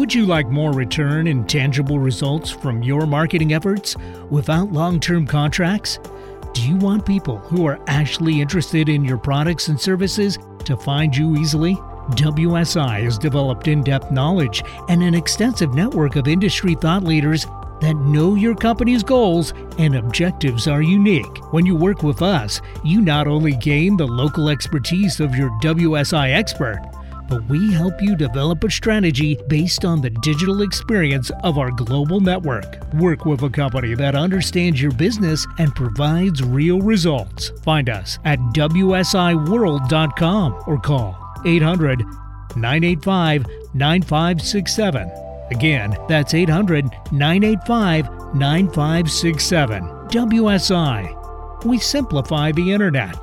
Would you like more return and tangible results from your marketing efforts without long term contracts? Do you want people who are actually interested in your products and services to find you easily? WSI has developed in depth knowledge and an extensive network of industry thought leaders that know your company's goals and objectives are unique. When you work with us, you not only gain the local expertise of your WSI expert, but we help you develop a strategy based on the digital experience of our global network. Work with a company that understands your business and provides real results. Find us at WSIWorld.com or call 800 985 9567. Again, that's 800 985 9567. WSI. We simplify the internet.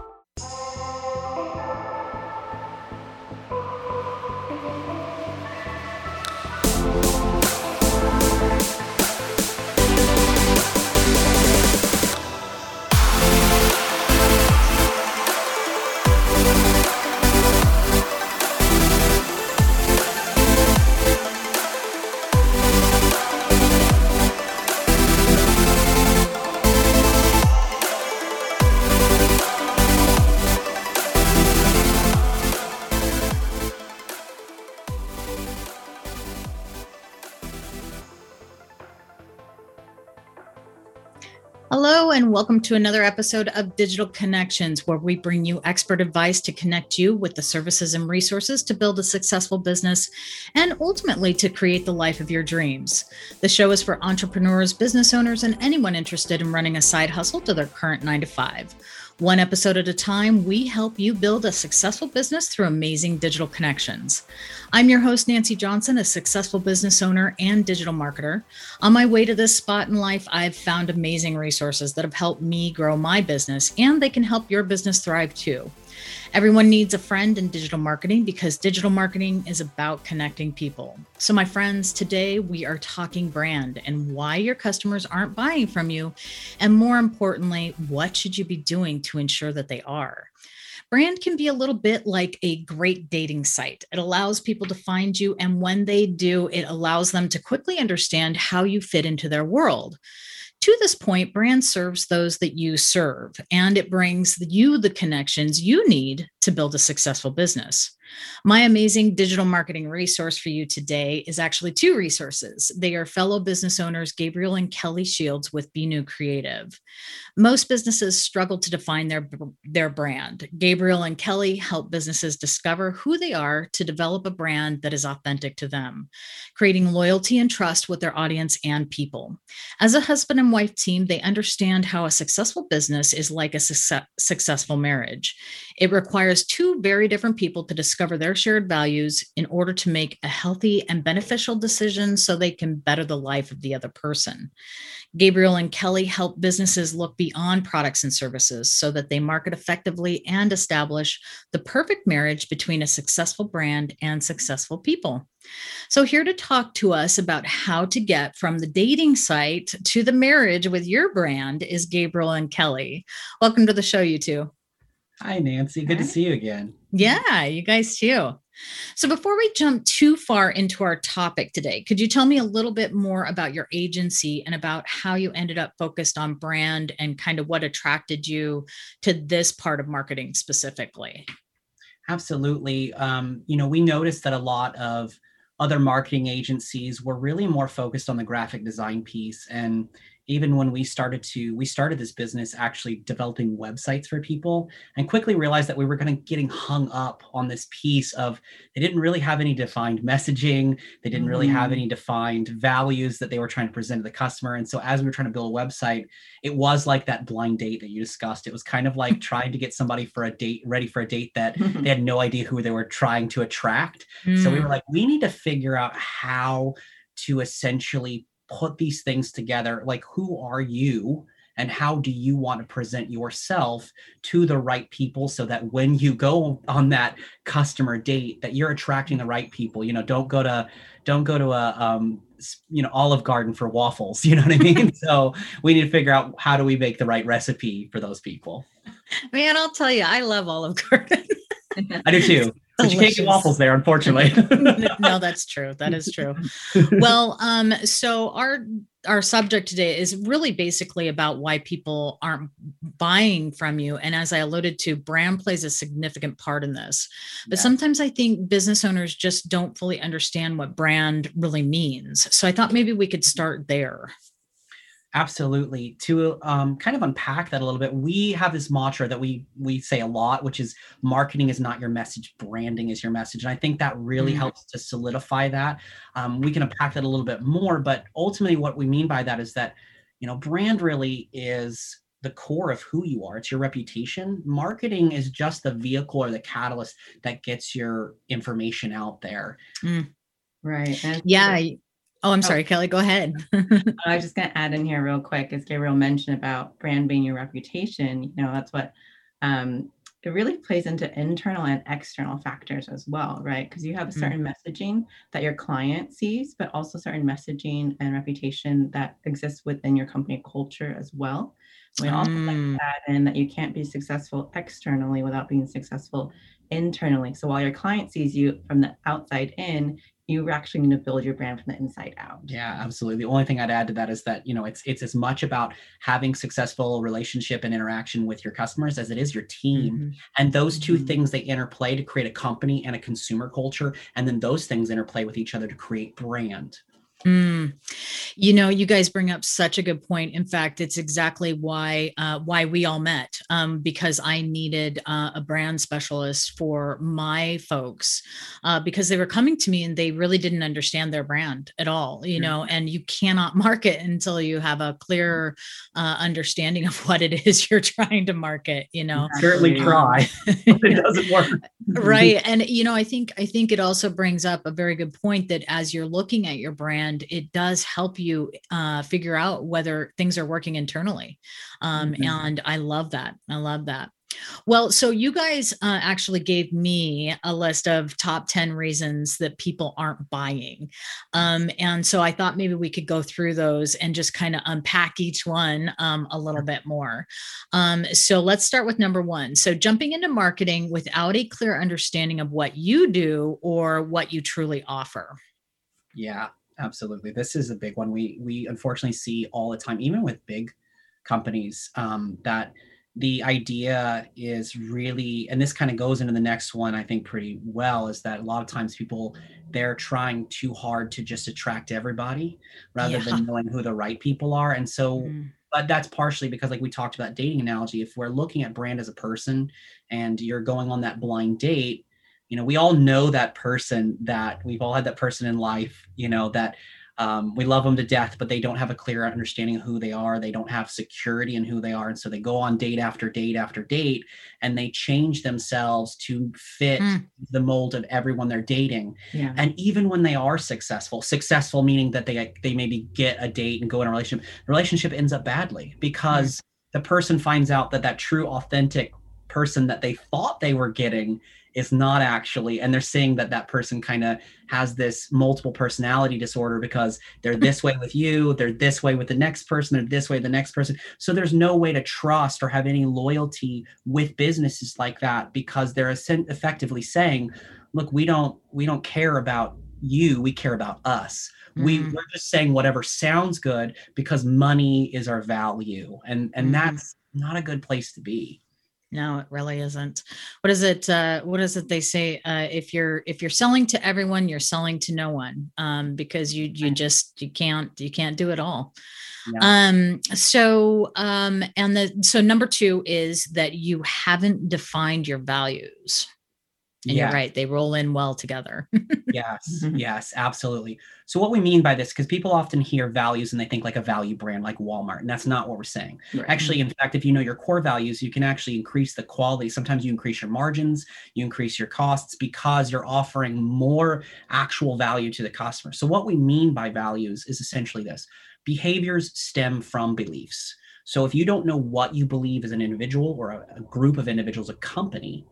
And welcome to another episode of Digital Connections, where we bring you expert advice to connect you with the services and resources to build a successful business and ultimately to create the life of your dreams. The show is for entrepreneurs, business owners, and anyone interested in running a side hustle to their current nine to five. One episode at a time, we help you build a successful business through amazing digital connections. I'm your host, Nancee Johnson, a successful business owner and digital marketer. On my way to this spot in life, I've found amazing resources that have helped me grow my business, and they can help your business thrive too. Everyone needs a friend in digital marketing because digital marketing is about connecting people. So, my friends, today we are talking brand and why your customers aren't buying from you. And more importantly, what should you be doing to ensure that they are? Brand can be a little bit like a great dating site. It allows people to find you, and when they do, it allows them to quickly understand how you fit into their world to this point, brand serves those that you serve, and it brings you the connections you need to build a successful business. My amazing digital marketing resource for you today is actually two resources. They are fellow business owners Gabriel and Kelly Shields with Benu Creative. Most businesses struggle to define their, their brand. Gabriel and Kelly help businesses discover who they are to develop a brand that is authentic to them, creating loyalty and trust with their audience and people. As a husband and wife team, they understand how a successful business is like a success, successful marriage. It requires two very different people to discover discover their shared values in order to make a healthy and beneficial decision so they can better the life of the other person. Gabriel and Kelly help businesses look beyond products and services so that they market effectively and establish the perfect marriage between a successful brand and successful people. So, here to talk to us about how to get from the dating site to the marriage with your brand is Gabriel and Kelly. Welcome to the show, you two. Hi, Nancee. Good Hi. to see you again. Yeah, you guys too. So, before we jump too far into our topic today, could you tell me a little bit more about your agency and about how you ended up focused on brand and kind of what attracted you to this part of marketing specifically? Absolutely. Um, you know, we noticed that a lot of other marketing agencies were really more focused on the graphic design piece and even when we started to we started this business actually developing websites for people and quickly realized that we were kind of getting hung up on this piece of they didn't really have any defined messaging they didn't really have mm. any defined values that they were trying to present to the customer and so as we were trying to build a website it was like that blind date that you discussed it was kind of like trying to get somebody for a date ready for a date that they had no idea who they were trying to attract mm. so we were mm. like we need to figure out how to essentially put these things together like who are you and how do you want to present yourself to the right people so that when you go on that customer date that you're attracting the right people you know don't go to don't go to a um, you know olive garden for waffles you know what i mean? So we need to figure out how do we make the right recipe for those people. Man i'll tell you i love olive garden. I do too But you can't get waffles there, unfortunately. no, that's true. That is true. Well, um, so our our subject today is really basically about why people aren't buying from you. And as I alluded to, brand plays a significant part in this. But yeah. sometimes I think business owners just don't fully understand what brand really means. So I thought maybe we could start there. Absolutely. To um, kind of unpack that a little bit, we have this mantra that we we say a lot, which is marketing is not your message, branding is your message, and I think that really mm-hmm. helps to solidify that. Um, we can unpack that a little bit more, but ultimately, what we mean by that is that you know, brand really is the core of who you are. It's your reputation. Marketing is just the vehicle or the catalyst that gets your information out there. Mm. Right. And yeah. Oh, I'm oh. sorry, Kelly. Go ahead. I was just going to add in here real quick, as Gabriel mentioned about brand being your reputation. You know, that's what um, it really plays into internal and external factors as well, right? Because you have a certain mm-hmm. messaging that your client sees, but also certain messaging and reputation that exists within your company culture as well. We also mm. like that in that you can't be successful externally without being successful internally. So while your client sees you from the outside in, you actually need to build your brand from the inside out. Yeah, absolutely. The only thing I'd add to that is that, you know, it's it's as much about having successful relationship and interaction with your customers as it is your team. Mm-hmm. And those 2 mm-hmm. things they interplay to create a company and a consumer culture and then those things interplay with each other to create brand. Mm. You know, you guys bring up such a good point. In fact, it's exactly why uh, why we all met um, because I needed uh, a brand specialist for my folks uh, because they were coming to me and they really didn't understand their brand at all. You know, and you cannot market until you have a clear uh, understanding of what it is you're trying to market. You know, certainly try, it doesn't work. right, and you know, I think I think it also brings up a very good point that as you're looking at your brand and it does help you uh, figure out whether things are working internally um, mm-hmm. and i love that i love that well, so you guys uh, actually gave me a list of top 10 reasons that people aren't buying. Um, and so I thought maybe we could go through those and just kind of unpack each one um, a little bit more. Um, so let's start with number one. So jumping into marketing without a clear understanding of what you do or what you truly offer. Yeah, absolutely. This is a big one. We we unfortunately see all the time, even with big companies, um, that the idea is really, and this kind of goes into the next one, I think, pretty well, is that a lot of times people they're trying too hard to just attract everybody rather yeah. than knowing who the right people are. And so mm. but that's partially because like we talked about dating analogy if we're looking at brand as a person and you're going on that blind date you know we all know that person that we've all had that person in life you know that um, we love them to death but they don't have a clear understanding of who they are they don't have security in who they are and so they go on date after date after date and they change themselves to fit mm. the mold of everyone they're dating yeah. and even when they are successful successful meaning that they they maybe get a date and go in a relationship the relationship ends up badly because mm. the person finds out that that true authentic person that they thought they were getting is not actually and they're saying that that person kind of has this multiple personality disorder because they're this way with you they're this way with the next person they're this way the next person so there's no way to trust or have any loyalty with businesses like that because they're effectively saying look we don't we don't care about you we care about us mm-hmm. we, we're just saying whatever sounds good because money is our value and and mm-hmm. that's not a good place to be no, it really isn't. What is it? Uh, what is it they say? Uh, if you're if you're selling to everyone, you're selling to no one, um, because you you just you can't you can't do it all. Yeah. Um, so um, and the so number two is that you haven't defined your values. And yeah. you're right, they roll in well together. yes, mm-hmm. yes, absolutely. So, what we mean by this, because people often hear values and they think like a value brand like Walmart, and that's not what we're saying. Right. Actually, in fact, if you know your core values, you can actually increase the quality. Sometimes you increase your margins, you increase your costs because you're offering more actual value to the customer. So, what we mean by values is essentially this behaviors stem from beliefs. So, if you don't know what you believe as an individual or a, a group of individuals, a company,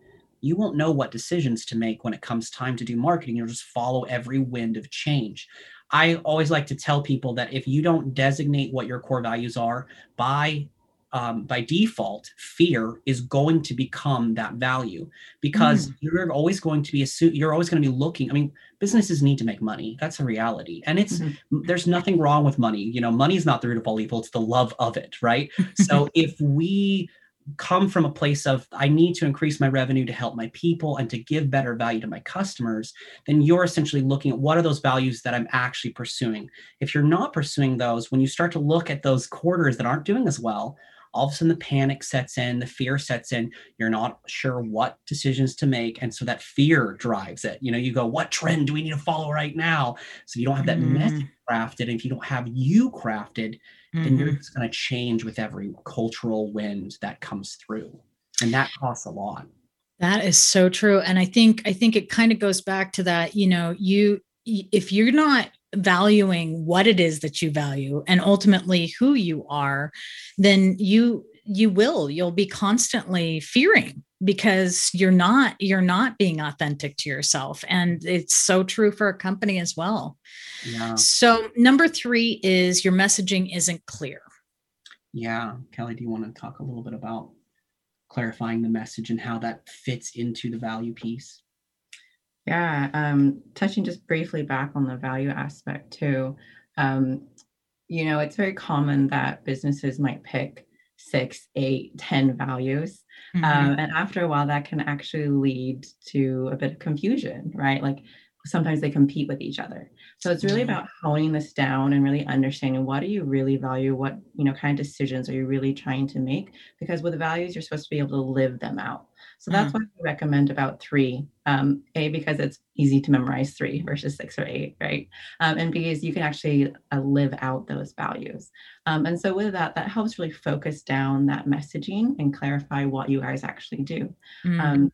you won't know what decisions to make when it comes time to do marketing. You'll just follow every wind of change. I always like to tell people that if you don't designate what your core values are by um, by default, fear is going to become that value because mm. you're always going to be a you're always going to be looking. I mean, businesses need to make money. That's a reality, and it's mm-hmm. there's nothing wrong with money. You know, money is not the root of all evil; it's the love of it, right? so if we come from a place of I need to increase my revenue to help my people and to give better value to my customers, then you're essentially looking at what are those values that I'm actually pursuing. If you're not pursuing those, when you start to look at those quarters that aren't doing as well, all of a sudden the panic sets in, the fear sets in. You're not sure what decisions to make. And so that fear drives it. You know, you go, what trend do we need to follow right now? So you don't have that mm. message crafted. And if you don't have you crafted, mm-hmm. then you're mm-hmm. just going to change with every cultural wind that comes through. And that costs a lot. That is so true. And I think, I think it kind of goes back to that, you know, you, if you're not valuing what it is that you value and ultimately who you are then you you will you'll be constantly fearing because you're not you're not being authentic to yourself and it's so true for a company as well yeah. so number 3 is your messaging isn't clear yeah kelly do you want to talk a little bit about clarifying the message and how that fits into the value piece yeah, um, touching just briefly back on the value aspect too. Um, you know, it's very common that businesses might pick six, eight, ten values. Mm-hmm. Um, and after a while, that can actually lead to a bit of confusion, right? Like sometimes they compete with each other. So it's really mm-hmm. about honing this down and really understanding what do you really value? What, you know, kind of decisions are you really trying to make? Because with the values, you're supposed to be able to live them out. So that's mm. why we recommend about three. Um, a, because it's easy to memorize three versus six or eight, right? Um, and B is you can actually uh, live out those values. Um, and so with that, that helps really focus down that messaging and clarify what you guys actually do. Mm.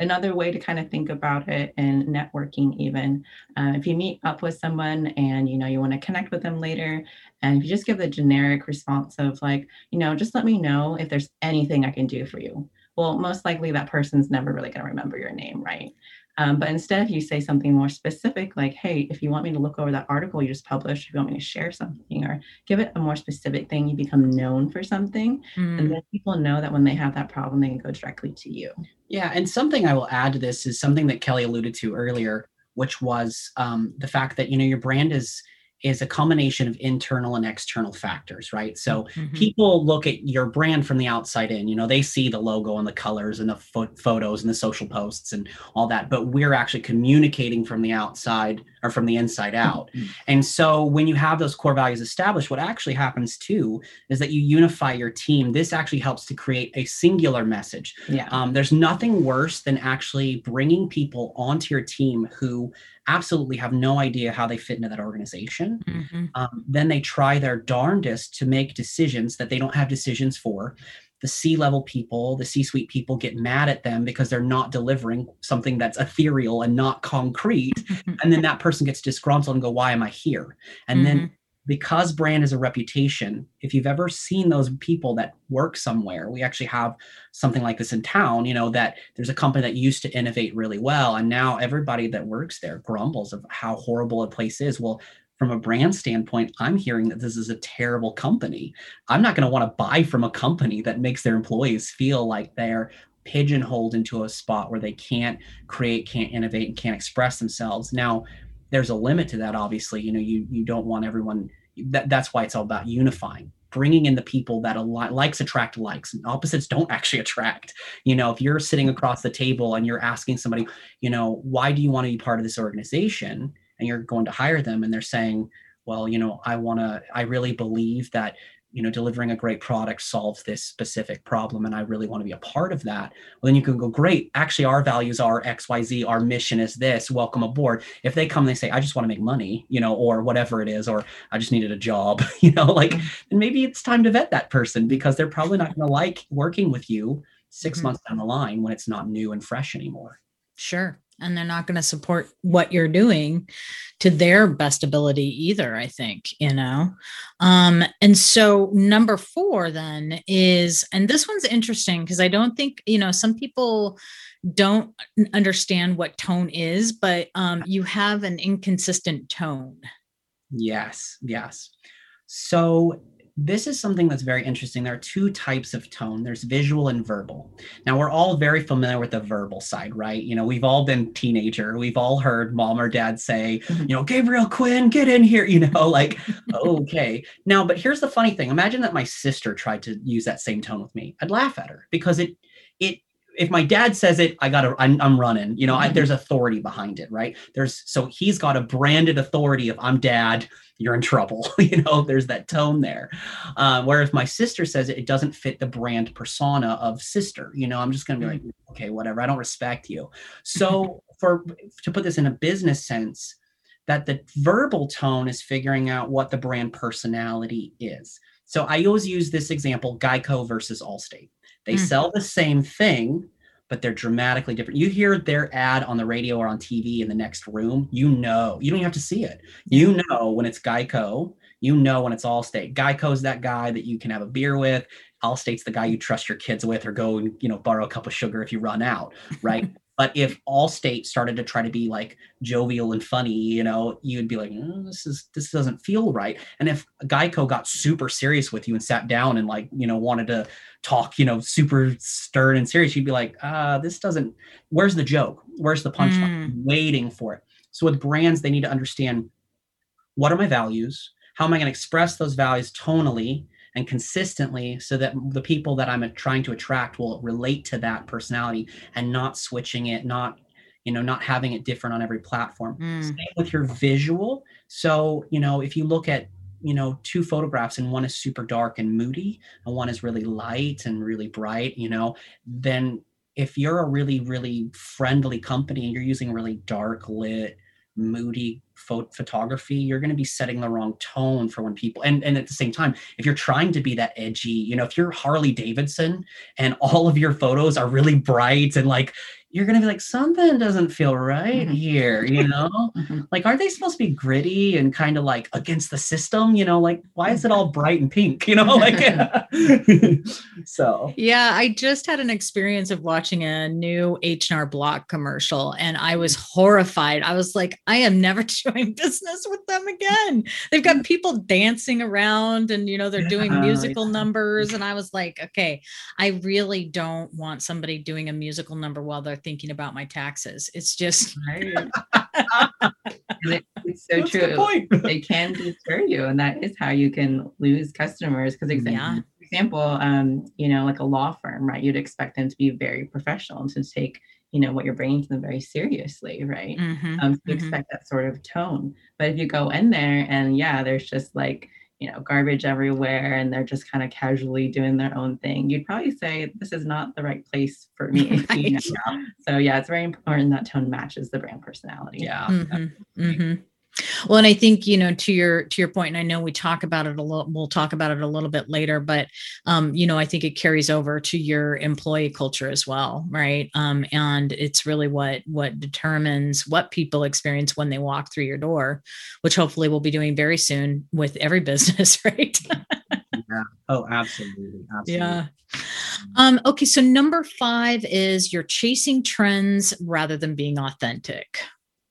Another way to kind of think about it in networking even uh, if you meet up with someone and you know you want to connect with them later and if you just give the generic response of like you know just let me know if there's anything i can do for you well, most likely that person's never really going to remember your name, right? Um, but instead, if you say something more specific, like, hey, if you want me to look over that article you just published, if you want me to share something or give it a more specific thing, you become known for something. Mm. And then people know that when they have that problem, they can go directly to you. Yeah. And something I will add to this is something that Kelly alluded to earlier, which was um, the fact that, you know, your brand is is a combination of internal and external factors, right? So mm-hmm. people look at your brand from the outside in, you know, they see the logo and the colors and the fo- photos and the social posts and all that, but we're actually communicating from the outside or from the inside out. Mm-hmm. And so when you have those core values established, what actually happens too is that you unify your team. This actually helps to create a singular message. Yeah. Um, there's nothing worse than actually bringing people onto your team who absolutely have no idea how they fit into that organization. Mm-hmm. Um, then they try their darndest to make decisions that they don't have decisions for. The C level people, the C suite people get mad at them because they're not delivering something that's ethereal and not concrete. and then that person gets disgruntled and go, Why am I here? And mm-hmm. then because brand is a reputation, if you've ever seen those people that work somewhere, we actually have something like this in town, you know, that there's a company that used to innovate really well. And now everybody that works there grumbles of how horrible a place is. Well, from a brand standpoint, I'm hearing that this is a terrible company. I'm not going to want to buy from a company that makes their employees feel like they're pigeonholed into a spot where they can't create, can't innovate, and can't express themselves. Now, there's a limit to that obviously you know you you don't want everyone that, that's why it's all about unifying bringing in the people that align, likes attract likes and opposites don't actually attract you know if you're sitting across the table and you're asking somebody you know why do you want to be part of this organization and you're going to hire them and they're saying well you know i want to i really believe that you know delivering a great product solves this specific problem and i really want to be a part of that. Well then you can go great actually our values are xyz our mission is this welcome aboard. If they come and they say i just want to make money you know or whatever it is or i just needed a job you know like then maybe it's time to vet that person because they're probably not going to like working with you 6 mm-hmm. months down the line when it's not new and fresh anymore. Sure and they're not going to support what you're doing to their best ability either i think you know? Um and so number 4 then is and this one's interesting because i don't think you know some people don't understand what tone is but um you have an inconsistent tone. Yes yes. So this is something that's very interesting. There are two types of tone there's visual and verbal. Now, we're all very familiar with the verbal side, right? You know, we've all been teenager. We've all heard mom or dad say, mm-hmm. you know, Gabriel Quinn, get in here, you know, like, okay. Now, but here's the funny thing imagine that my sister tried to use that same tone with me. I'd laugh at her because it, it, if my dad says it, I gotta, I'm, I'm running, you know, I, mm-hmm. there's authority behind it, right? There's, so he's got a branded authority of I'm dad, you're in trouble. you know, there's that tone there. Uh, where if my sister says it, it doesn't fit the brand persona of sister. You know, I'm just going to be like, mm-hmm. okay, whatever. I don't respect you. So for to put this in a business sense, that the verbal tone is figuring out what the brand personality is. So I always use this example: Geico versus Allstate. They mm-hmm. sell the same thing but they're dramatically different. You hear their ad on the radio or on TV in the next room, you know, you don't even have to see it. You know when it's Geico, you know when it's Allstate. Geico's that guy that you can have a beer with. Allstate's the guy you trust your kids with or go and, you know, borrow a cup of sugar if you run out, right? But if Allstate started to try to be like jovial and funny, you know, you'd be like, mm, this is this doesn't feel right. And if Geico got super serious with you and sat down and like, you know, wanted to talk, you know, super stern and serious, you'd be like, uh, this doesn't. Where's the joke? Where's the punchline? Mm. Waiting for it. So with brands, they need to understand what are my values. How am I going to express those values tonally and consistently so that the people that I'm trying to attract will relate to that personality and not switching it, not you know not having it different on every platform mm. same with your visual so you know if you look at you know two photographs and one is super dark and moody and one is really light and really bright you know then if you're a really really friendly company and you're using really dark lit moody photography you're going to be setting the wrong tone for when people and and at the same time if you're trying to be that edgy you know if you're harley davidson and all of your photos are really bright and like you're gonna be like something doesn't feel right mm-hmm. here you know? Mm-hmm. like aren't they supposed to be gritty and kind of like against the system you know? Like why is it all bright and pink you know? Like so. Yeah i just had an experience of watching a new h&r block commercial and i was horrified. I was like i am never doing business with them again they've got people dancing around and you know they're doing musical numbers and i was like okay i really don't want somebody doing a musical number while they're thinking about my taxes. It's just right. it's so That's true. They can deter you, and that is how you can lose customers. Because example, yeah. example, um, you know, like a law firm, right? You'd expect them to be very professional and to take you know what you're bringing to them very seriously right mm-hmm, um so you mm-hmm. expect that sort of tone but if you go in there and yeah there's just like you know garbage everywhere and they're just kind of casually doing their own thing you'd probably say this is not the right place for me right. you know? so yeah it's very important that tone matches the brand personality yeah mm-hmm. Well, and I think you know to your to your point, and I know we talk about it a little. We'll talk about it a little bit later, but um, you know I think it carries over to your employee culture as well, right? Um, and it's really what what determines what people experience when they walk through your door, which hopefully we'll be doing very soon with every business, right? yeah. Oh, absolutely. Absolutely. Yeah. Um, okay. So number five is you're chasing trends rather than being authentic.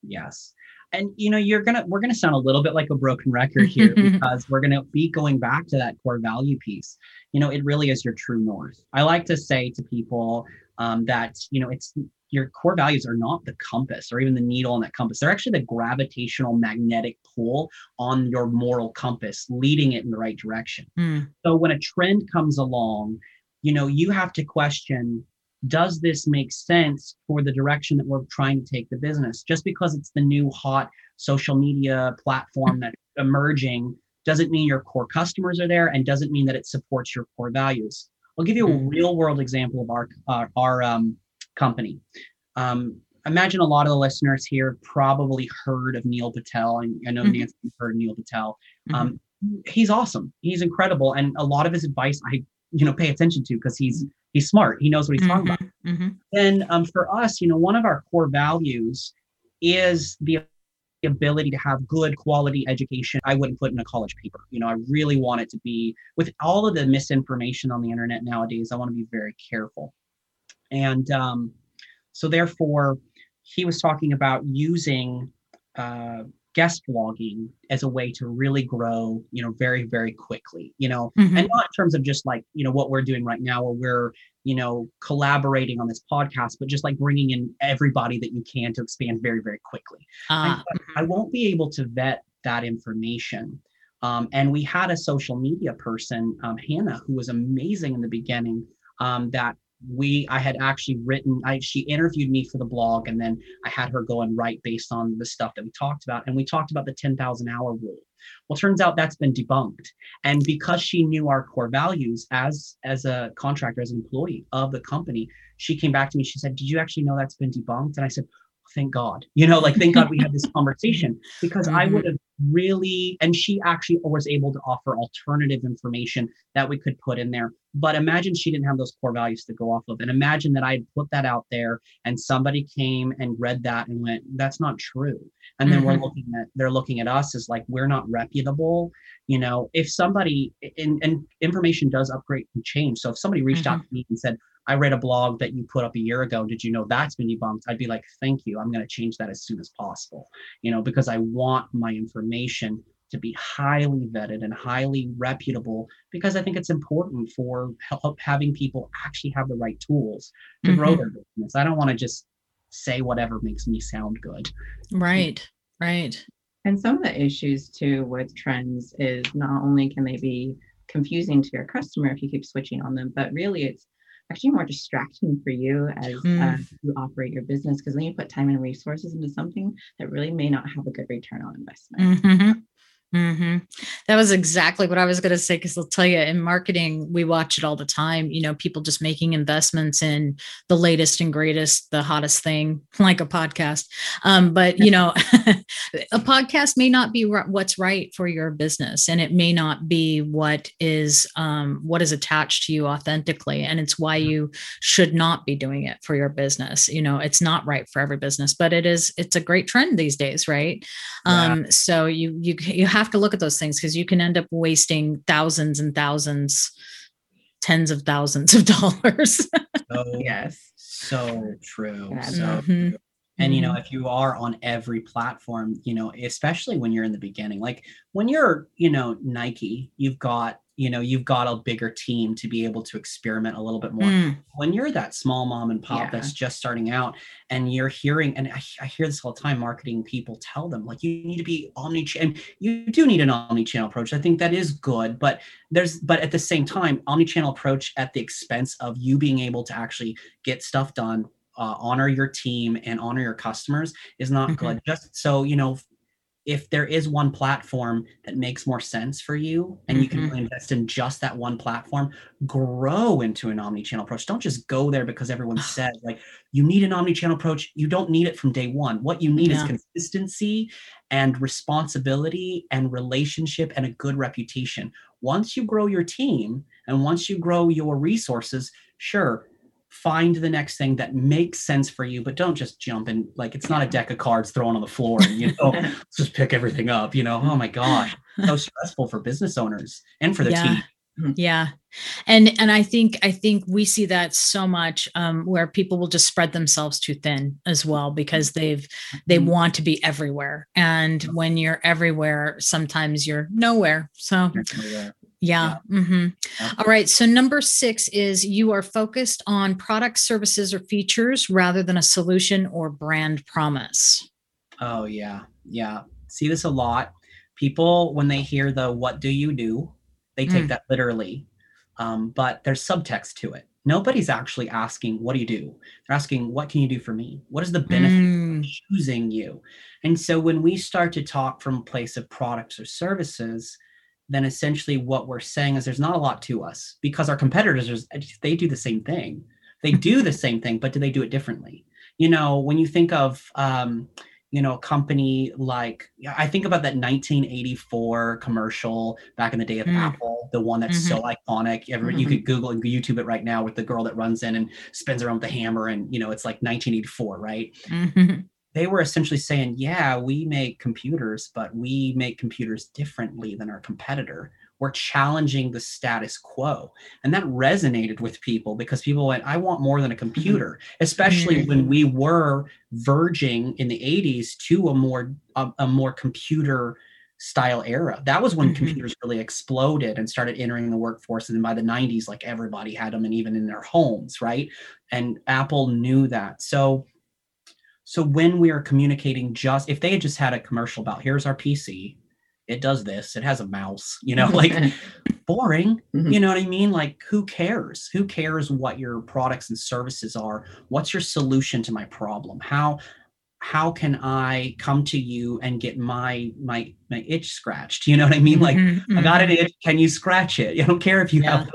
Yes and you know you're gonna we're gonna sound a little bit like a broken record here because we're gonna be going back to that core value piece. You know it really is your true north. I like to say to people um, that you know it's your core values are not the compass or even the needle on that compass. They're actually the gravitational magnetic pull on your moral compass leading it in the right direction. Mm. so when a trend comes along you know you have to question does this make sense for the direction that we're trying to take the business? Just because it's the new hot social media platform that's emerging doesn't mean your core customers are there and doesn't mean that it supports your core values. I'll give you a mm-hmm. real world example of our uh, our um, company. Um, imagine a lot of the listeners here probably heard of Neil Patel. And I know mm-hmm. Nancee heard Neil Patel. Mm-hmm. Um, he's awesome. He's incredible, and a lot of his advice I you know pay attention to because he's he's smart. He knows what he's mm-hmm, talking about. Mm-hmm. And um, for us, you know, one of our core values is the ability to have good quality education. I wouldn't put in a college paper. You know, I really want it to be with all of the misinformation on the internet nowadays. I want to be very careful. And um, so, therefore, he was talking about using uh, guest blogging as a way to really grow you know very very quickly you know Mhm. and not in terms of just like you know what we're doing right now where we're you know collaborating on this podcast but just like bringing in everybody that you can to expand very very quickly Ah, I won't be able to vet that information. Um, and we had a social media person, um, Hannah, who was amazing in the beginning. Um, that we, I had actually written. I she interviewed me for the blog, and then I had her go and write based on the stuff that we talked about. And we talked about the ten thousand hour rule. Well, turns out that's been debunked. And because she knew our core values as as a contractor, as an employee of the company, she came back to me. She said, "Did you actually know that's been debunked?" And I said, thank God, you know, like thank God we had this conversation because I Mhm. would have really, and she actually was able to offer alternative information that we could put in there. But imagine she didn't have those core values to go off of. And imagine that I had put that out there and somebody came and read that and went, that's not true. And then we're Mhm. looking at, they're looking at us as like, we're not reputable. You know, if somebody, and, and information does upgrade and change. So if somebody reached out to me and said, I read a blog that you put up a year ago. Did you know that's been debunked? I'd be like, thank you. I'm going to change that as soon as possible, you know, because I want my information to be highly vetted and highly reputable because I think it's important for help having people actually have the right tools to grow Mhm. their business. I don't want to just say whatever makes me sound good. right, right. And some of the issues too with trends is not only can they be confusing to your customer if you keep switching on them, but really it's actually more distracting for you as uh, Mm. you operate your business because then you put time and resources into something that really may not have a good return on investment. hmm hmm That was exactly what I was going to say. Because I'll tell you, in marketing, we watch it all the time. You know, people just making investments in the latest and greatest, the hottest thing, like a podcast. Um, but you know, a podcast may not be what's right for your business, and it may not be what is um, what is attached to you authentically. And it's why you should not be doing it for your business. You know, it's not right for every business, but it is. It's a great trend these days, right? Yeah. Um, so you you you have to look at those things because you can end up wasting thousands and thousands, tens of thousands of dollars. So, Yes. so true. Yeah. So Mhm. And you know, Mhm. if you are on every platform, you know, especially when you're in the beginning, like when you're, you know, Nike, you've got, you know, you've got a bigger team to be able to experiment a little bit more. Mm, When you're that small mom and pop Yeah. that's just starting out and you're hearing, and I, I hear this all the time, marketing people tell them like you need to be omni and you do need an omni-channel approach. I think that is good, but there's but at the same time, omni-channel approach at the expense of you being able to actually get stuff done uh, honor your team and honor your customers is not Mhm. good. Just so you know, if there is one platform that makes more sense for you and you can Mhm. really invest in just that one platform, grow into an omni-channel approach. Don't just go there because everyone says like you need an omni-channel approach. You don't need it from day one. What you need Yeah. is consistency and responsibility and relationship and a good reputation. Once you grow your team and once you grow your resources, sure, find the next thing that makes sense for you, but don't just jump in like it's not a deck of cards thrown on the floor and you know let's just pick everything up. You know, oh my gosh, so stressful for business owners and for the Yeah. team. yeah and and i think i think we see that so much um where people will just spread themselves too thin as well because they've they Mhm. want to be everywhere and when you're everywhere sometimes you're nowhere so yeah Yeah. all right so number six is you are focused on products services or features rather than a solution or brand promise Oh yeah, yeah. See this a lot. People when they hear the "What do you do," they take Mm. that literally, um, but there's subtext to it. Nobody's actually asking, "What do you do?" They're asking, "What can you do for me? What is the benefit Mm, of choosing you?" And so when we start to talk from a place of products or services, then essentially what we're saying is there's not a lot to us because our competitors they do the same thing. They do the same thing, but do they do it differently? You know, when you think of um, you know, a company like I think about that 1984 commercial back in the day of Mm. Apple, the one that's so iconic. Every, You Mhm. could Google and YouTube it right now with the girl that runs in and spins around with the hammer, and you know, it's like 1984, right? mhm. They were essentially saying, yeah, we make computers, but we make computers differently than our competitor. We're challenging the status quo. And that resonated with people because people went, I want more than a mm-hmm. computer, especially mm-hmm. when we were verging in the 80s to a more a, a more computer style era. That was when mm-hmm. computers really exploded and started entering the workforce. And then by the 90s, like everybody had them and even in their homes, right? And Apple knew that. So so when we are communicating just if they had just had a commercial about here's our PC, it does this, it has a mouse, you know, like boring. Mm-hmm. You know what I mean? Like who cares? Who cares what your products and services are? What's your solution to my problem? How how can I come to you and get my my my itch scratched? You know what I mean? Like mm-hmm, I got an mm-hmm. itch, can you scratch it? I don't care if you yeah. have,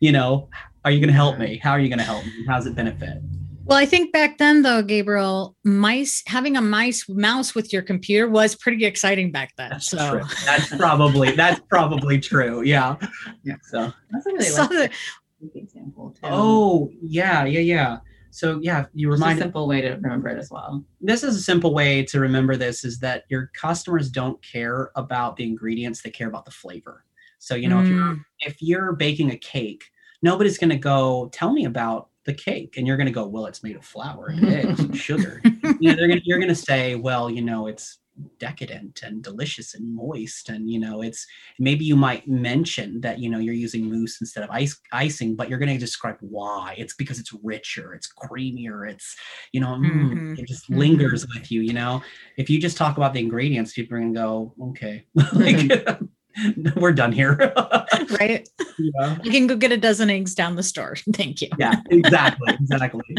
you know, are you going to help me? How are you going to help me? How's it benefit? Well, I think back then though, Gabriel, mice having a mice mouse with your computer was pretty exciting back then. That's so true. that's probably that's probably true. Yeah. Yeah. So that's a really so like example too. Oh yeah, yeah, yeah. So yeah, you remind a simple way to remember it as well. This is a simple way to remember this is that your customers don't care about the ingredients, they care about the flavor. So you know, mm. if you're mm. if you're baking a cake, nobody's gonna go tell me about the cake and you're going to go well it's made of flour and eggs and sugar you know gonna, you're going to say well you know it's decadent and delicious and moist and you know it's maybe you might mention that you know you're using mousse instead of ice icing but you're going to describe why it's because it's richer it's creamier it's you know mm, mm-hmm. it just lingers mm-hmm. with you you know if you just talk about the ingredients people are going to go okay like we're done here. right. Yeah. You can go get a dozen eggs down the store. Thank you. Yeah, exactly. Exactly.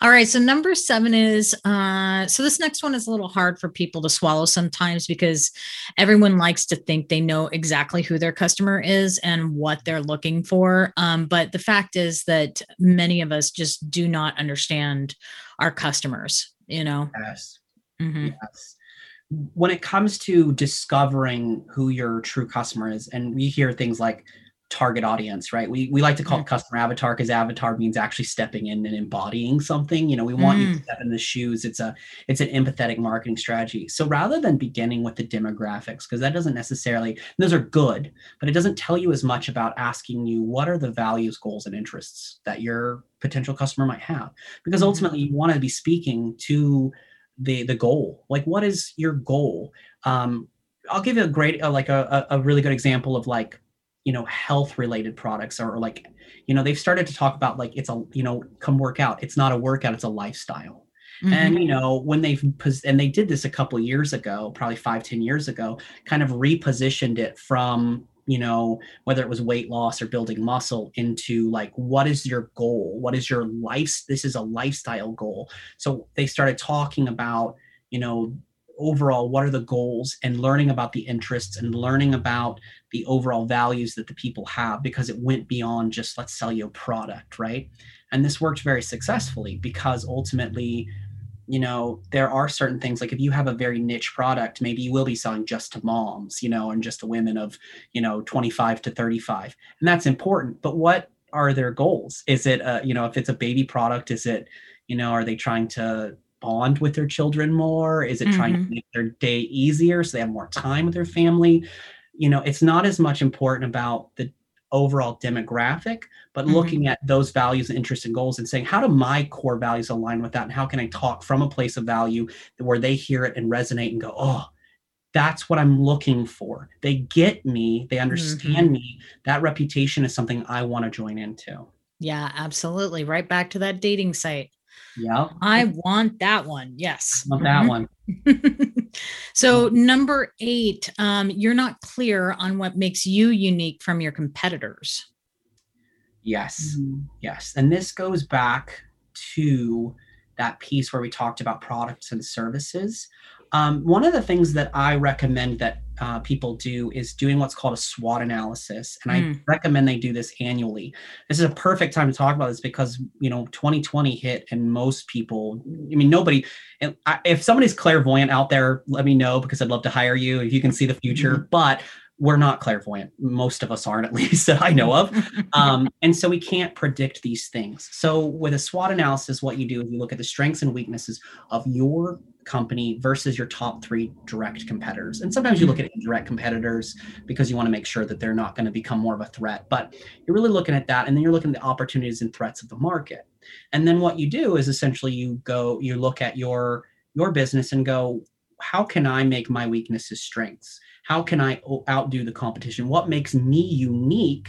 All right. So number seven is uh, so this next one is a little hard for people to swallow sometimes because everyone likes to think they know exactly who their customer is and what they're looking for. Um, but the fact is that many of us just do not understand our customers. You know. Yes. Mm-hmm. Yes when it comes to discovering who your true customer is, and we hear things like target audience, right? We we like to call it customer avatar because avatar means actually stepping in and embodying something. You know, we want mm. you to mm. step in the shoes. It's a it's an empathetic marketing strategy. So rather than beginning with the demographics, because that doesn't necessarily those are good, but it doesn't tell you as much about asking you what are the values, goals, and interests that your potential customer might have. Because mm. ultimately you want to be speaking to the the goal. Like what is your goal? Um i'll give you a great uh, like a, a really good example of like you know health related products or, or like you know they've started to talk about like it's a you know come work out. It's not a workout it's a lifestyle. Mm-hmm. and you know when they've and they did this a couple years ago probably five ten years ago kind of repositioned it from you know whether it was weight loss or building muscle into like what is your goal? What is your life this is a lifestyle goal. So they started talking about you know overall what are the goals and learning about the interests and learning about the overall values that the people have because it went beyond just let's sell you a product right? And this worked very successfully because ultimately you know there are certain things like if you have a very niche product maybe you will be selling just to moms you know and just to women of you know 25 to 35 and that's important but what are their goals is it uh, you know if it's a baby product is it you know are they trying to bond with their children more is it mm-hmm. trying to mm-hmm. make their day easier so they have more time with their family you know it's not as much important about the overall demographic, but mm-hmm. looking at those values, and interests, and goals and saying, how do my core values align with that? And how can I talk from a place of value where they hear it and resonate and go, oh, that's what I'm looking for. They get me, they understand mm-hmm. me. That reputation is something I want to join into. Yeah, absolutely. Right back to that dating site. Yeah. I want that one. Yes. I want that one. so number eight, um, you're not clear on what makes you unique from your competitors. Yes. Mm-hmm. Yes. And this goes back to that piece where we talked about products and services. Um, one of the things that I recommend that uh, people do is doing what's called a SWOT analysis, and mm. I recommend they do this annually. This is a perfect time to talk about this because you know 2020 hit, and most people, I mean, nobody. If somebody's clairvoyant out there, let me know because I'd love to hire you if you can see the future. Mm-hmm. But we're not clairvoyant. Most of us aren't, at least that I know of. Um, and so we can't predict these things. So with a SWOT analysis, what you do is you look at the strengths and weaknesses of your company versus your top three direct competitors. And sometimes you look at indirect competitors because you want to make sure that they're not going to become more of a threat. But you're really looking at that. And then you're looking at the opportunities and threats of the market. And then what you do is essentially you go, you look at your your business and go, how can I make my weaknesses strengths? How can I outdo the competition? What makes me unique?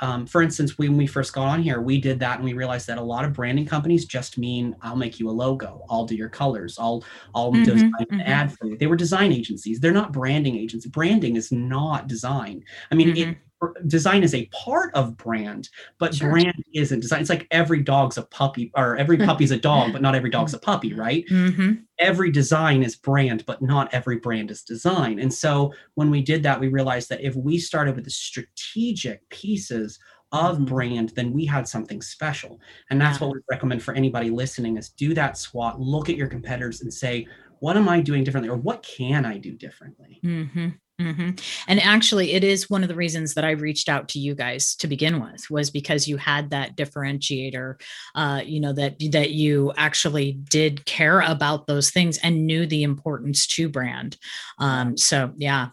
Um, for instance, when we first got on here, we did that and we realized that a lot of branding companies just mean I'll make you a logo, I'll do your colors, I'll I'll mm-hmm, design mm-hmm. an ad for you. They were design agencies. They're not branding agencies. Branding is not design. I mean, mm-hmm. it design is a part of brand, but sure. brand isn't design. It's like every dog's a puppy, or every puppy's a dog, but not every dog's a puppy, right? Mm-hmm. Every design is brand, but not every brand is design. And so when we did that, we realized that if we started with the strategic pieces of mm-hmm. brand, then we had something special. And that's yeah. what we recommend for anybody listening is do that SWOT, look at your competitors and say, what am I doing differently? Or what can I do differently? Mm-hmm. Mm-hmm. And actually, it is one of the reasons that I reached out to you guys to begin with was because you had that differentiator, uh, you know that that you actually did care about those things and knew the importance to brand. Um, so yeah,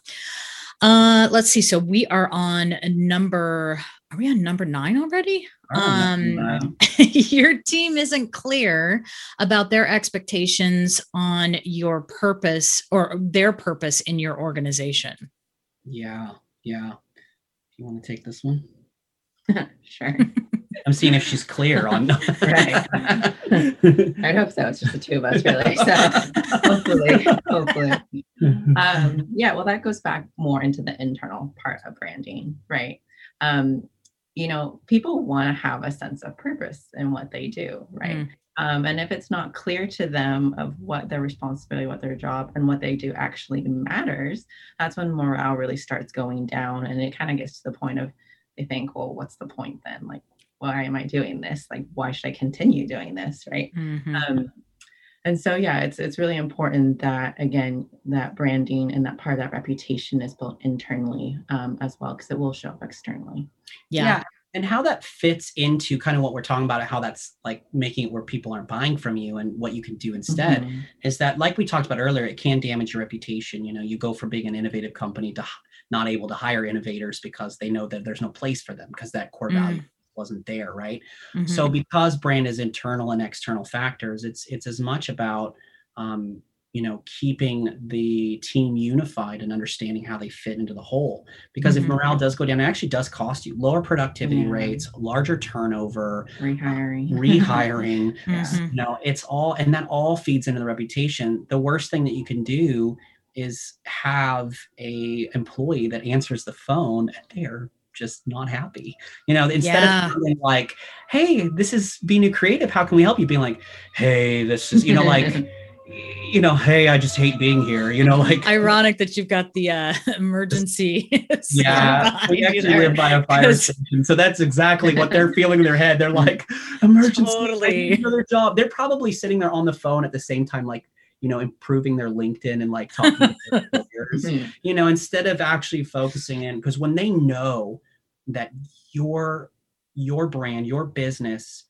uh, let's see. So we are on number. Are we on number nine already? Um, your team isn't clear about their expectations on your purpose or their purpose in your organization. Yeah, yeah. You want to take this one? sure. I'm seeing if she's clear on. right. I hope so. It's just the two of us, really. So hopefully, hopefully. Um, yeah. Well, that goes back more into the internal part of branding, right? Um, you know, people want to have a sense of purpose in what they do, right? Mm. Um, and if it's not clear to them of what their responsibility, what their job, and what they do actually matters, that's when morale really starts going down. And it kind of gets to the point of they think, well, what's the point then? Like, why am I doing this? Like, why should I continue doing this? Right. Mm-hmm. Um, and so yeah it's it's really important that again that branding and that part of that reputation is built internally um, as well because it will show up externally yeah. yeah. and how that fits into kind of what we're talking about and how that's like making it where people aren't buying from you and what you can do instead mm-hmm. is that like we talked about earlier it can damage your reputation you know you go from being an innovative company to not able to hire innovators because they know that there's no place for them because that core mm-hmm. value wasn't there right mm-hmm. so because brand is internal and external factors it's it's as much about um, you know keeping the team unified and understanding how they fit into the whole because mm-hmm. if morale does go down it actually does cost you lower productivity yeah. rates larger turnover rehiring rehiring mm-hmm. you know it's all and that all feeds into the reputation the worst thing that you can do is have a employee that answers the phone and they're just not happy. You know, instead yeah. of being like, hey, this is Benu Creative. How can we help you? Being like, hey, this is, you know, like, you know, hey, I just hate being here. You know, like ironic that you've got the uh, emergency. yeah, we actually live by a fire station, so that's exactly what they're feeling in their head. They're like, emergency. Totally. Their job. They're probably sitting there on the phone at the same time, like you know improving their linkedin and like talking to hmm. you know instead of actually focusing in because when they know that your your brand your business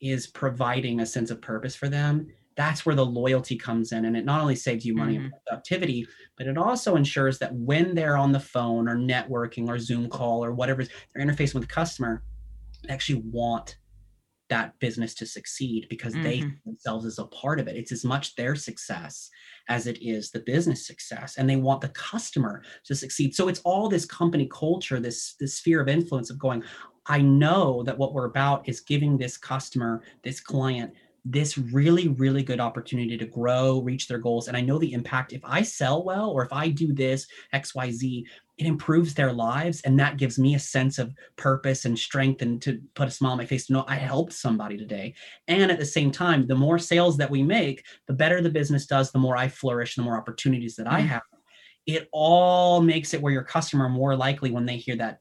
is providing a sense of purpose for them that's where the loyalty comes in and it not only saves you money mm-hmm. and productivity but it also ensures that when they're on the phone or networking or zoom call or whatever they're interfacing with the customer they actually want that business to succeed because mm-hmm. they themselves as a part of it. It's as much their success as it is the business success, and they want the customer to succeed. So it's all this company culture, this this sphere of influence of going. I know that what we're about is giving this customer, this client, this really really good opportunity to grow reach their goals and i know the impact if i sell well or if i do this xyz it improves their lives and that gives me a sense of purpose and strength and to put a smile on my face to know i helped somebody today and at the same time the more sales that we make the better the business does the more i flourish the more opportunities that i mm. have it all makes it where your customer more likely when they hear that that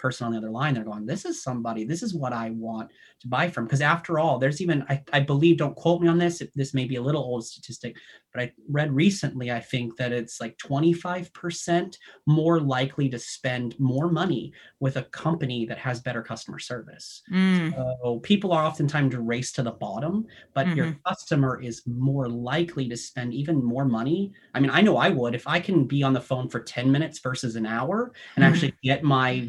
person on the other line they're going this is somebody this is what i want to buy from because after all there's even I, I believe don't quote me on this this may be a little old statistic but i read recently i think that it's like 25% more likely to spend more money with a company that has better customer service mm. so people are oftentimes to race to the bottom but mm-hmm. your customer is more likely to spend even more money i mean i know i would if i can be on the phone for 10 minutes versus an hour and mm-hmm. actually get my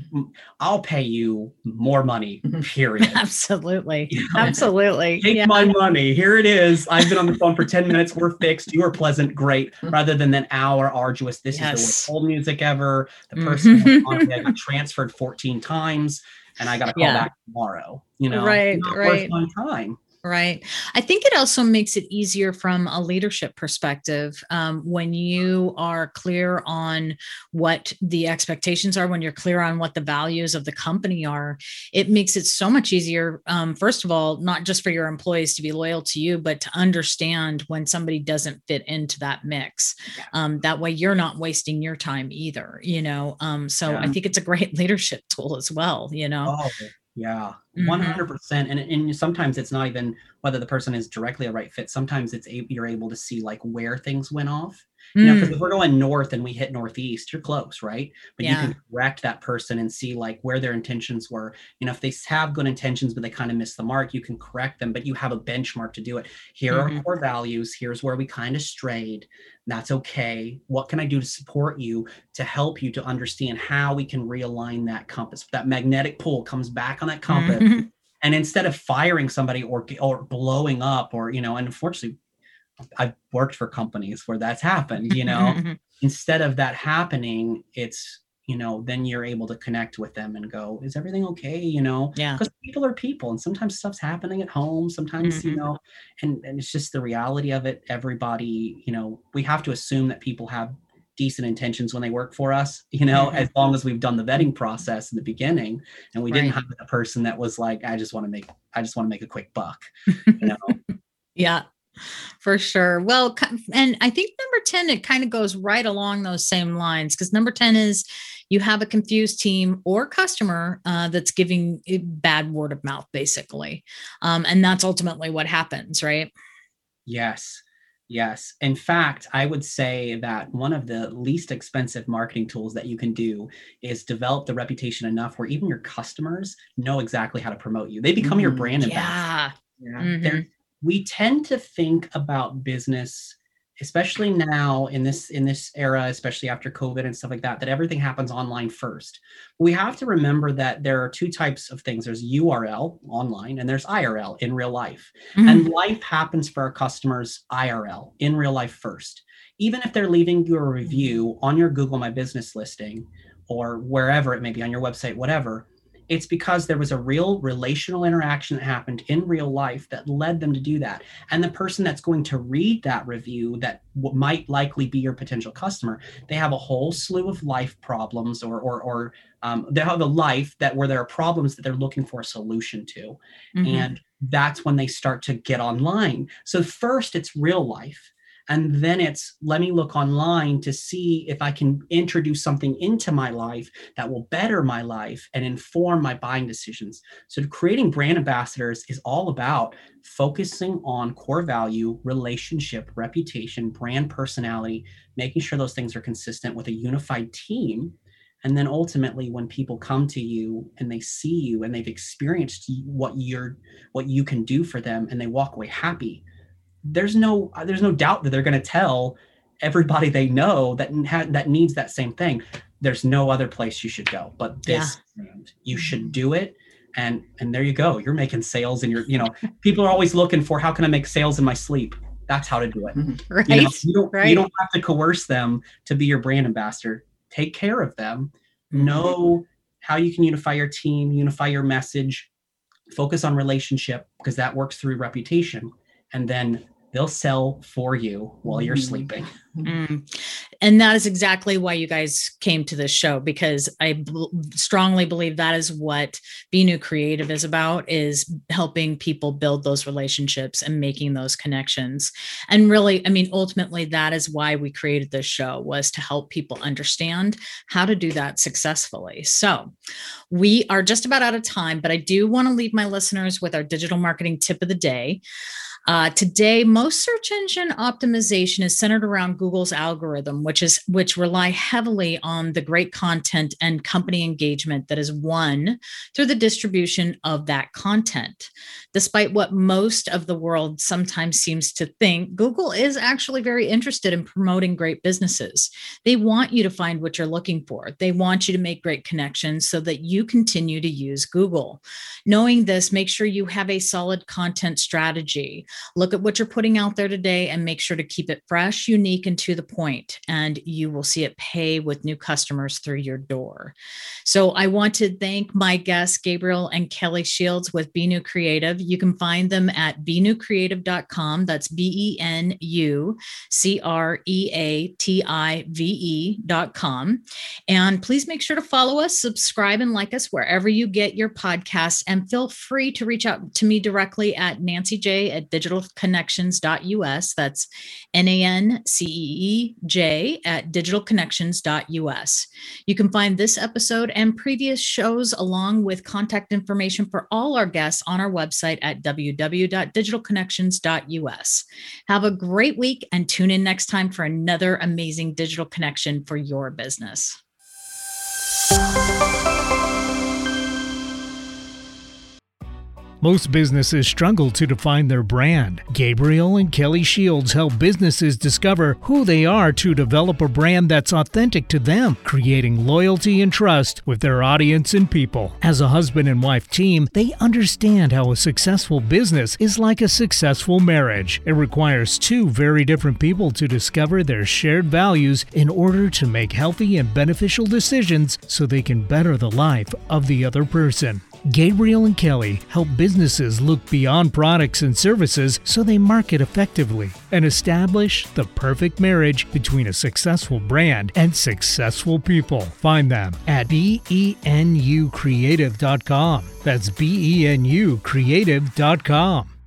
i'll pay you more money mm-hmm. period absolutely you know? absolutely take yeah. my money here it is i've been on the phone for 10 minutes we're fixed you are pleasant great mm-hmm. rather than an hour arduous this yes. is the worst music ever the person mm-hmm. got transferred 14 times and i got to call yeah. back tomorrow you know right right my time Right. I think it also makes it easier from a leadership perspective um, when you are clear on what the expectations are, when you're clear on what the values of the company are. It makes it so much easier, um, first of all, not just for your employees to be loyal to you, but to understand when somebody doesn't fit into that mix. Um, that way you're not wasting your time either, you know? Um, so yeah. I think it's a great leadership tool as well, you know? Oh yeah, mm-hmm. one hundred percent. And and sometimes it's not even whether the person is directly a right fit. Sometimes it's a, you're able to see like where things went off. You know, because if mm. we're going north and we hit northeast, you're close, right? But yeah. you can correct that person and see like where their intentions were. You know, if they have good intentions but they kind of miss the mark, you can correct them. But you have a benchmark to do it. Here mm-hmm. are core values. Here's where we kind of strayed. That's okay. What can I do to support you to help you to understand how we can realign that compass? That magnetic pull comes back on that compass. Mm-hmm. And instead of firing somebody or or blowing up or you know, and unfortunately I've worked for companies where that's happened, you know. Instead of that happening, it's you know, then you're able to connect with them and go, is everything okay? You know, yeah, because people are people and sometimes stuff's happening at home. Sometimes, mm-hmm. you know, and, and it's just the reality of it. Everybody, you know, we have to assume that people have decent intentions when they work for us, you know, mm-hmm. as long as we've done the vetting process in the beginning and we right. didn't have a person that was like, I just want to make, I just want to make a quick buck, you know. yeah for sure. Well, and I think number 10, it kind of goes right along those same lines because number 10 is you have a confused team or customer uh, that's giving bad word of mouth, basically. Um, and that's ultimately what happens, right? Yes. Yes. In fact, I would say that one of the least expensive marketing tools that you can do is develop the reputation enough where even your customers know exactly how to promote you. They become mm, your brand ambassador. Yeah. yeah. Mm-hmm we tend to think about business especially now in this in this era especially after covid and stuff like that that everything happens online first. We have to remember that there are two types of things. There's url online and there's irl in real life. Mm-hmm. and life happens for our customers irl in real life first. Even if they're leaving you a review on your google my business listing or wherever it may be on your website whatever it's because there was a real relational interaction that happened in real life that led them to do that. And the person that's going to read that review that might likely be your potential customer, they have a whole slew of life problems or, or, or um, they have a life that where there are problems that they're looking for a solution to. Mm-hmm. And that's when they start to get online. So first it's real life and then it's let me look online to see if I can introduce something into my life that will better my life and inform my buying decisions. So, creating brand ambassadors is all about focusing on core value, relationship, reputation, brand personality, making sure those things are consistent with a unified team and then ultimately when people come to you and they see you and they've experienced what you're what you can do for them and they walk away happy there's no there's no doubt that they're going to tell everybody they know that ha- that needs that same thing. There's no other place you should go but this yeah. you should do it. And and there you go. You're making sales and you're you know people are always looking for how can i make sales in my sleep? That's how to do it. Right. You, know, you don't right. you don't have to coerce them to be your brand ambassador. Take care of them. Mm-hmm. know how you can unify your team unify your message. Focus on relationship because that works through reputation. And then they'll sell for you while you're Mhm. sleeping. Mm. And that is exactly why you guys came to this show because I b- strongly believe that is what Benu Creative is about is helping people build those relationships and making those connections. And really, I mean, ultimately that is why we created this show was to help people understand how to do that successfully. So, we are just about out of time, but I do want to leave my listeners with our digital marketing tip of the day. Uh, today, most search engine optimization is centered around Google's algorithm, which is which rely heavily on the great content and company engagement that is won through the distribution of that content. Despite what most of the world sometimes seems to think, Google is actually very interested in promoting great businesses. They want you to find what you're looking for. They want you to make great connections so that you continue to use Google. Knowing this, make sure you have a solid content strategy look at what you're putting out there today and make sure to keep it fresh, unique, and to the point, and you will see it pay with new customers through your door. So I want to thank my guests, Gabriel and Kelly Shields with Benu Creative. You can find them at benucreative.com. That's B E N U C R E A T I V E.com. And please make sure to follow us, subscribe, and like us wherever you get your podcasts. And feel free to reach out to me directly at Nancee J at digitalconnections.us. That's N A N C E E J at digitalconnections.us. You can find this episode and previous shows along with contact information for all our guests on our website at www.digitalconnections.us. Have a great week and tune in next time for another amazing digital connection for your business. Most businesses struggle to define their brand. Gabriel and Kelly Shields help businesses discover who they are to develop a brand that's authentic to them, creating loyalty and trust with their audience and people. As a husband and wife team, they understand how a successful business is like a successful marriage. It requires two very different people to discover their shared values in order to make healthy and beneficial decisions so they can better the life of the other person. Gabriel and Kelly help businesses look beyond products and services so they market effectively and establish the perfect marriage between a successful brand and successful people. Find them at benucreative.com. That's benucreative.com.